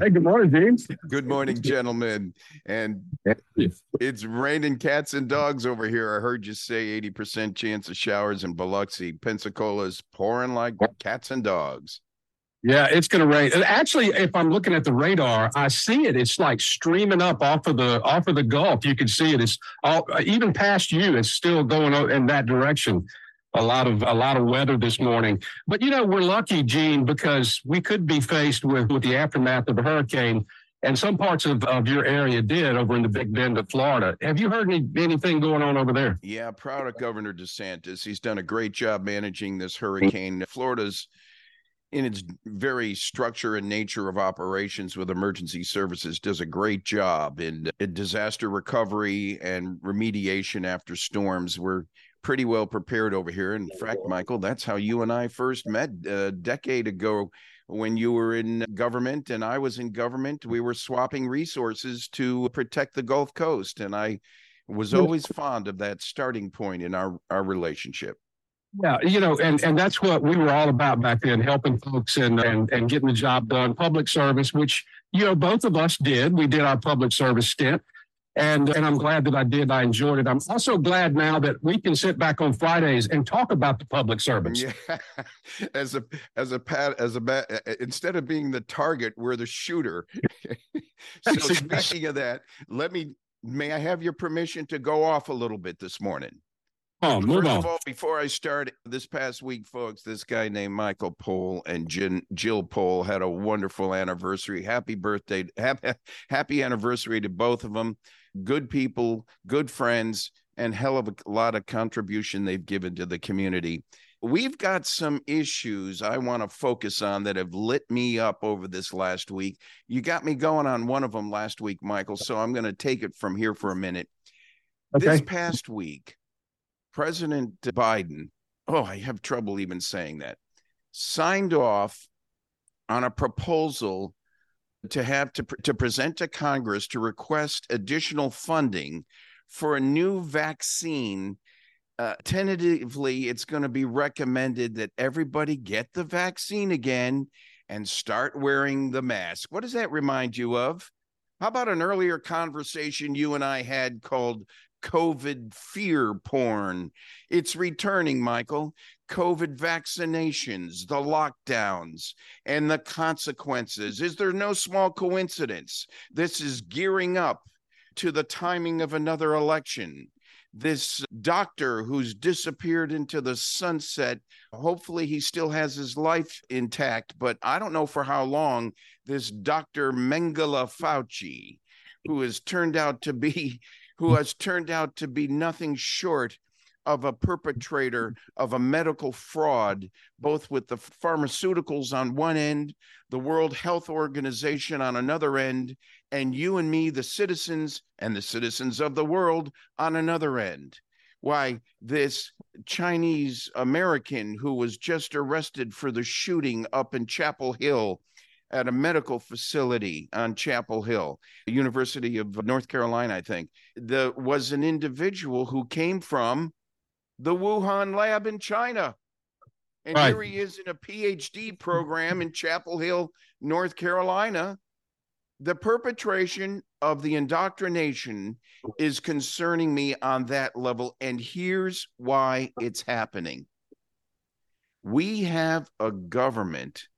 Hey, good morning, James. Good morning, gentlemen. And it's raining cats and dogs over here. I heard you say 80% chance of showers in Biloxi. Pensacola's pouring like cats and dogs. Yeah, it's going to rain. Actually, if I'm looking at the radar, I see it. It's like streaming up off of the off of the Gulf. You can see it. It's all, even past you. It's still going in that direction a lot of a lot of weather this morning. But you know, we're lucky, Gene, because we could be faced with with the aftermath of the hurricane. And some parts of, of your area did over in the Big Bend of Florida. Have you heard any, anything going on over there? Yeah, proud of Governor DeSantis. He's done a great job managing this hurricane. Florida's in its very structure and nature of operations with emergency services does a great job in, in disaster recovery and remediation after storms we're pretty well prepared over here. In fact, Michael, that's how you and I first met a decade ago when you were in government and I was in government. We were swapping resources to protect the Gulf Coast. And I was always fond of that starting point in our, our relationship. Yeah, you know, and, and that's what we were all about back then, helping folks and, and and getting the job done, public service, which you know both of us did. We did our public service stint, and and I'm glad that I did. I enjoyed it. I'm also glad now that we can sit back on Fridays and talk about the public service. Yeah, as a as a pat as a uh, uh, instead of being the target, we're the shooter. so speaking of that, let me may I have your permission to go off a little bit this morning? Oh, move First on. of all, before I start this past week, folks, this guy named Michael Pohl and Jill, Jill Pohl had a wonderful anniversary. Happy birthday. Happy, happy anniversary to both of them good people, good friends, and hell of a lot of contribution they've given to the community. We've got some issues I want to focus on that have lit me up over this last week. You got me going on one of them last week, Michael. So I'm going to take it from here for a minute. Okay. This past week, President Biden, oh, I have trouble even saying that, signed off on a proposal to have to, to present to Congress to request additional funding for a new vaccine. Uh, tentatively, it's going to be recommended that everybody get the vaccine again and start wearing the mask. What does that remind you of? How about an earlier conversation you and I had called COVID fear porn? It's returning, Michael. COVID vaccinations, the lockdowns, and the consequences. Is there no small coincidence? This is gearing up to the timing of another election. This doctor who's disappeared into the sunset, hopefully he still has his life intact, but I don't know for how long. This Dr. Mengele Fauci, who has turned out to be who hmm. has turned out to be nothing short of a perpetrator of a medical fraud, both with the pharmaceuticals on one end, the World Health Organization on another end, and you and me, the citizens and the citizens of the world, on another end. Why, this Chinese American who was just arrested for the shooting up in Chapel Hill at a medical facility on Chapel Hill, University of North Carolina, I think, the was an individual who came from the Wuhan lab in China. And right. here he is in a PhD program in Chapel Hill, North Carolina. The perpetration of the indoctrination is concerning me on that level. And here's why it's happening. We have a government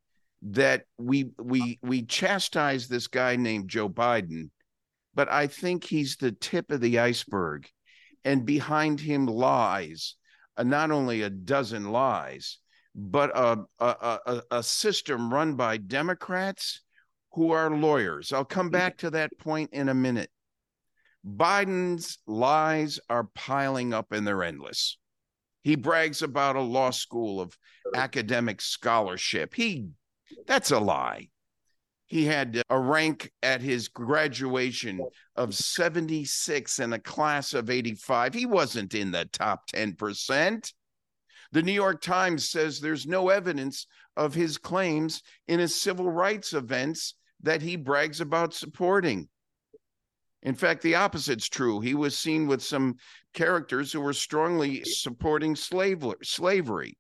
that we we we chastise this guy named Joe Biden, but I think he's the tip of the iceberg and behind him lies uh, not only a dozen lies, but a, a, a, a system run by Democrats who are lawyers. I'll come mm-hmm. back to that point in a minute. Biden's lies are piling up and they're endless. He brags about a law school of academic scholarship. He that's a lie he had a rank at his graduation of 76 in a class of 85. He wasn't in the top 10%. The New York Times says there's no evidence of his claims in his civil rights events that he brags about supporting. In fact, the opposite's true. He was seen with some characters who were strongly supporting slavery.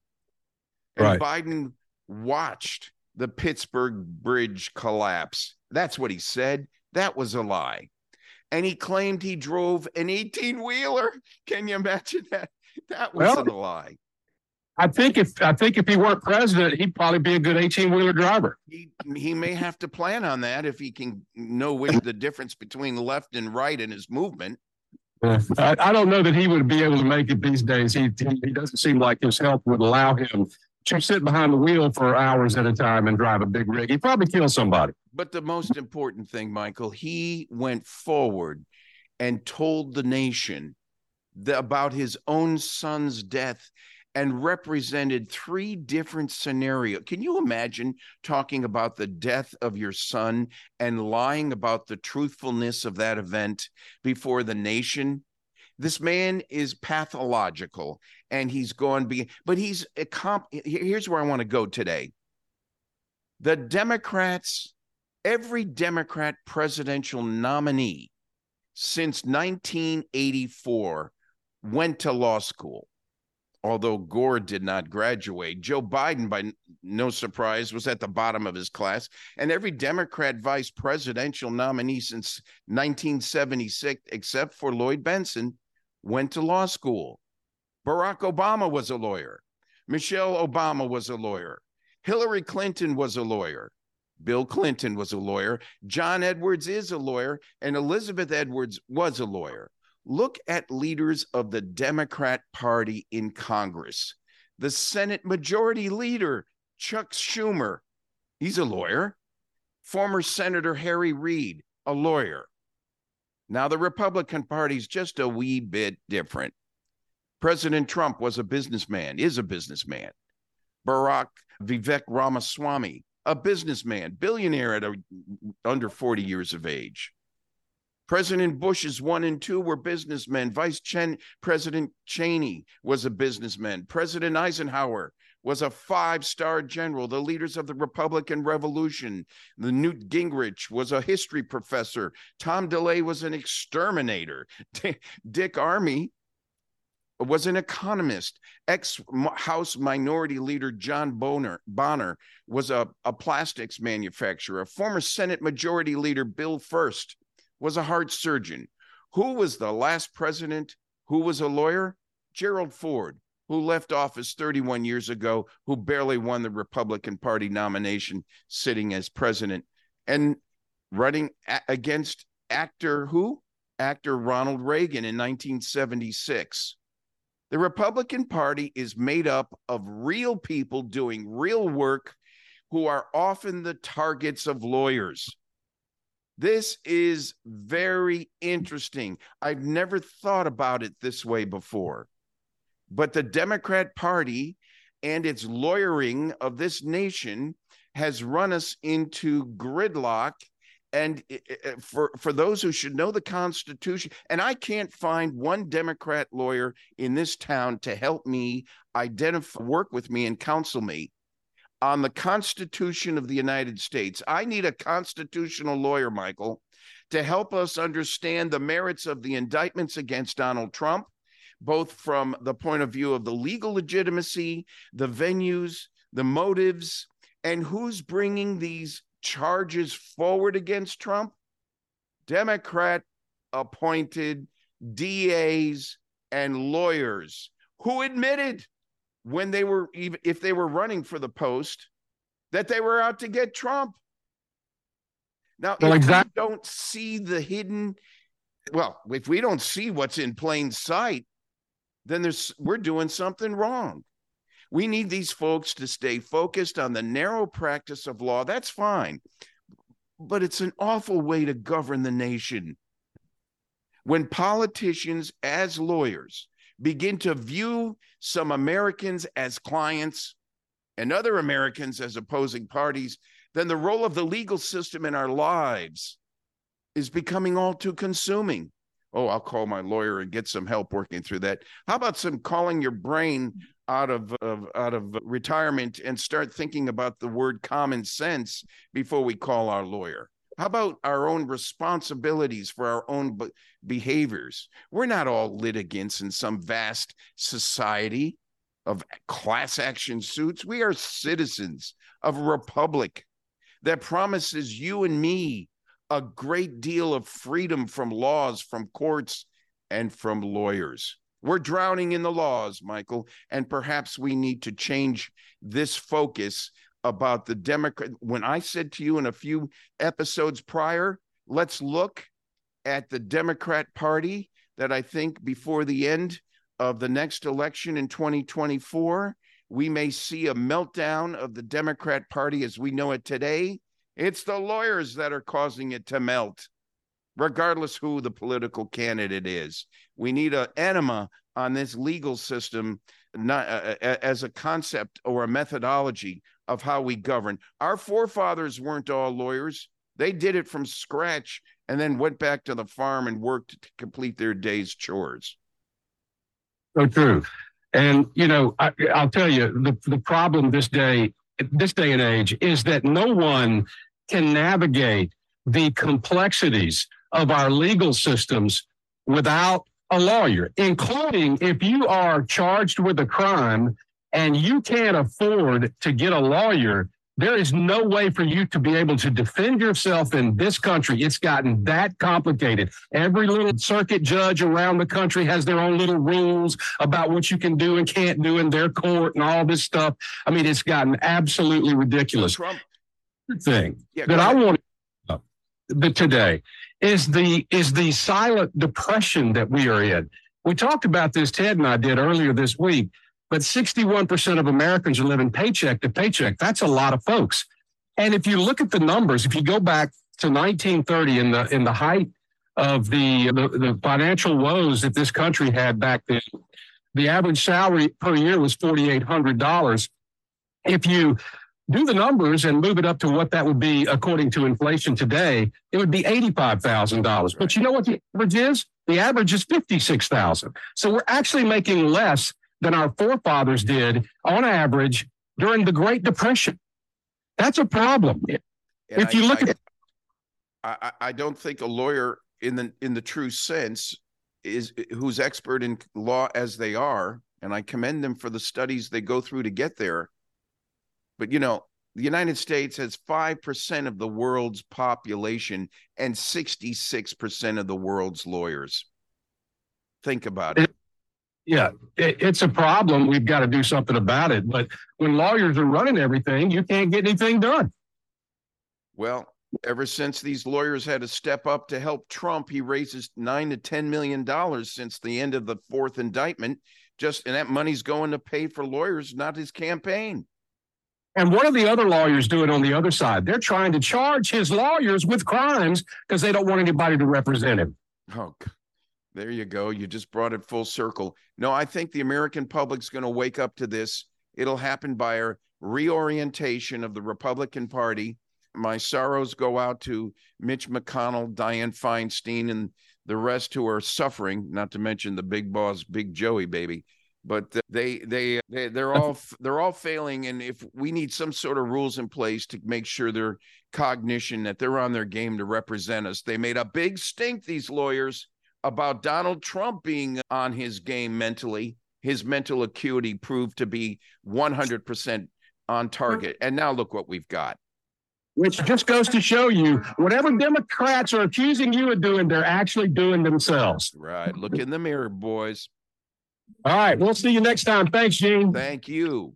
And right. Biden watched the Pittsburgh Bridge collapse. That's what he said. That was a lie. And he claimed he drove an 18 wheeler. Can you imagine that? That wasn't well, a lie. I think if I think if he weren't president, he'd probably be a good 18 wheeler driver. He he may have to plan on that if he can know which the difference between left and right in his movement. Uh, I, I, don't know that he would be able to make it these days. He, he, he doesn't seem like his health would allow him to sit behind the wheel for hours at a time and drive a big rig. He'd probably kill somebody. But the most important thing, Michael, he went forward and told the nation the, about his own son's death and represented three different scenarios. Can you imagine talking about the death of your son and lying about the truthfulness of that event before the nation? This man is pathological and he's gone be but he's a comp here's where I want to go today. The Democrats, every Democrat presidential nominee since 1984 went to law school although Gore did not graduate. Joe Biden, by no surprise, was at the bottom of his class. And every Democrat vice presidential nominee since 1976, except for Lloyd Bentsen, went to law school. Barack Obama was a lawyer. Michelle Obama was a lawyer. Hillary Clinton was a lawyer. Bill Clinton was a lawyer. John Edwards is a lawyer. And Elizabeth Edwards was a lawyer. Look at leaders of the Democrat Party in Congress. The Senate Majority Leader, Chuck Schumer, he's a lawyer. Former Senator Harry Reid, a lawyer. Now, the Republican Party's just a wee bit different. President Trump was a businessman, is a businessman. Barack Vivek Ramaswamy, a businessman, billionaire at a, under 40 years of age. President Bush's one and two were businessmen. Vice Chen, President Cheney was a businessman. President Eisenhower was a five star general, the leaders of the Republican Revolution. The Newt Gingrich was a history professor. Tom DeLay was an exterminator. Dick Armey was an economist. Ex House Minority Leader John Boner, Bonner was a, a plastics manufacturer. Former Senate Majority Leader Bill Frist was a heart surgeon. Who was the last president who was a lawyer? Gerald Ford, who left office 31 years ago, who barely won the Republican Party nomination, sitting as president and running a- against actor who? Actor Ronald Reagan in 1976. The Republican Party is made up of real people doing real work who are often the targets of lawyers. This is very interesting. I've never thought about it this way before. But the Democrat Party and its lawyering of this nation has run us into gridlock and eh, eh, eh, for for those who should know the constitution and i can't find one democrat lawyer in this town to help me identify work with me and counsel me on the Constitution of the United States. I need a constitutional lawyer, Michael, to help us understand the merits of the indictments against Donald Trump, both from the point of view of the legal legitimacy, the venues, the motives, and who's bringing these charges forward against Trump. Democrat appointed DAs and lawyers who admitted when they were even if they were running for the post that they were out to get Trump. Now, well, if exactly. we don't see the hidden, well, if we don't see what's in plain sight, then there's we're doing something wrong. We need these folks to stay focused on the narrow practice of law. That's fine. But it's an awful way to govern the nation. When politicians, as lawyers, begin to view some Americans as clients and other Americans as opposing parties, then the role of the legal system in our lives is becoming all too consuming. Oh, I'll call my lawyer and get some help working through that. How about some calling your brain out of, of out of retirement and start thinking about the word common sense before we call our lawyer? How about our own responsibilities for our own be- behaviors? We're not all litigants in some vast society of class action suits. We are citizens of a republic. that promises you and me a great deal of freedom from laws, from courts, and from lawyers. We're drowning in the laws, Michael, and perhaps we need to change this focus about the Democrat. When I said to you in a few episodes prior, let's look at the Democrat Party that I think before the end of the next election in 2024, we may see a meltdown of the Democrat Party as we know it today. It's the lawyers that are causing it to melt regardless who the political candidate is. We need an enema on this legal system, not uh, uh as a concept or a methodology of how we govern. Our forefathers weren't all lawyers; they did it from scratch and then went back to the farm and worked to complete their day's chores. So true. And you know, I, will tell you the the problem this day, this day and age, is that no one can navigate the complexities of our legal systems without a lawyer, including if you are charged with a crime and you can't afford to get a lawyer, there is no way for you to be able to defend yourself in this country. It's gotten that complicated. Every little circuit judge around the country has their own little rules about what you can do and can't do in their court and all this stuff. I mean, it's gotten absolutely ridiculous. Trump thing yeah, that I want to today is the is the silent depression that we are in. We talked about this, Ted and I did earlier this week, but 61% of Americans are living paycheck to paycheck. That's a lot of folks. And if you look at the numbers, if you go back to 1930 in the in the height of the, the, the financial woes that this country had back then, the average salary per year was $4,800. If you do the numbers and move it up to what that would be according to inflation today, it would be $85,000. But you know what the average is? The average is 56,000. So we're actually making less than our forefathers did on average during the Great Depression. That's a problem. And if I, you look I, at I, I don't think a lawyer in the in the true sense is who's expert in law as they are, and I commend them for the studies they go through to get there but you know, the United States has 5% of the world's population and 66% of the world's lawyers. Think about it. Yeah, it's a problem. We've got to do something about it. But when lawyers are running everything, you can't get anything done. Well, ever since these lawyers had to step up to help Trump, he raises nine to ten million dollars since the end of the fourth indictment. Just and that money's going to pay for lawyers, not his campaign. And what are the other lawyers doing on the other side? They're trying to charge his lawyers with crimes because they don't want anybody to represent him. Oh, there you go. You just brought it full circle. No, I think the American public's going to wake up to this. It'll happen by a reorientation of the Republican Party. My sorrows go out to Mitch McConnell, Dianne Feinstein, and the rest who are suffering, not to mention the big boss, Big Joey, baby but they they they they're all they're all failing and if we need some sort of rules in place to make sure their cognition that they're on their game to represent us they made a big stink these lawyers about Donald Trump being on his game mentally his mental acuity proved to be 100% on target and now look what we've got which just goes to show you whatever democrats are accusing you of doing they're actually doing themselves right look in the mirror boys all right. We'll see you next time. Thanks, Gene. Thank you.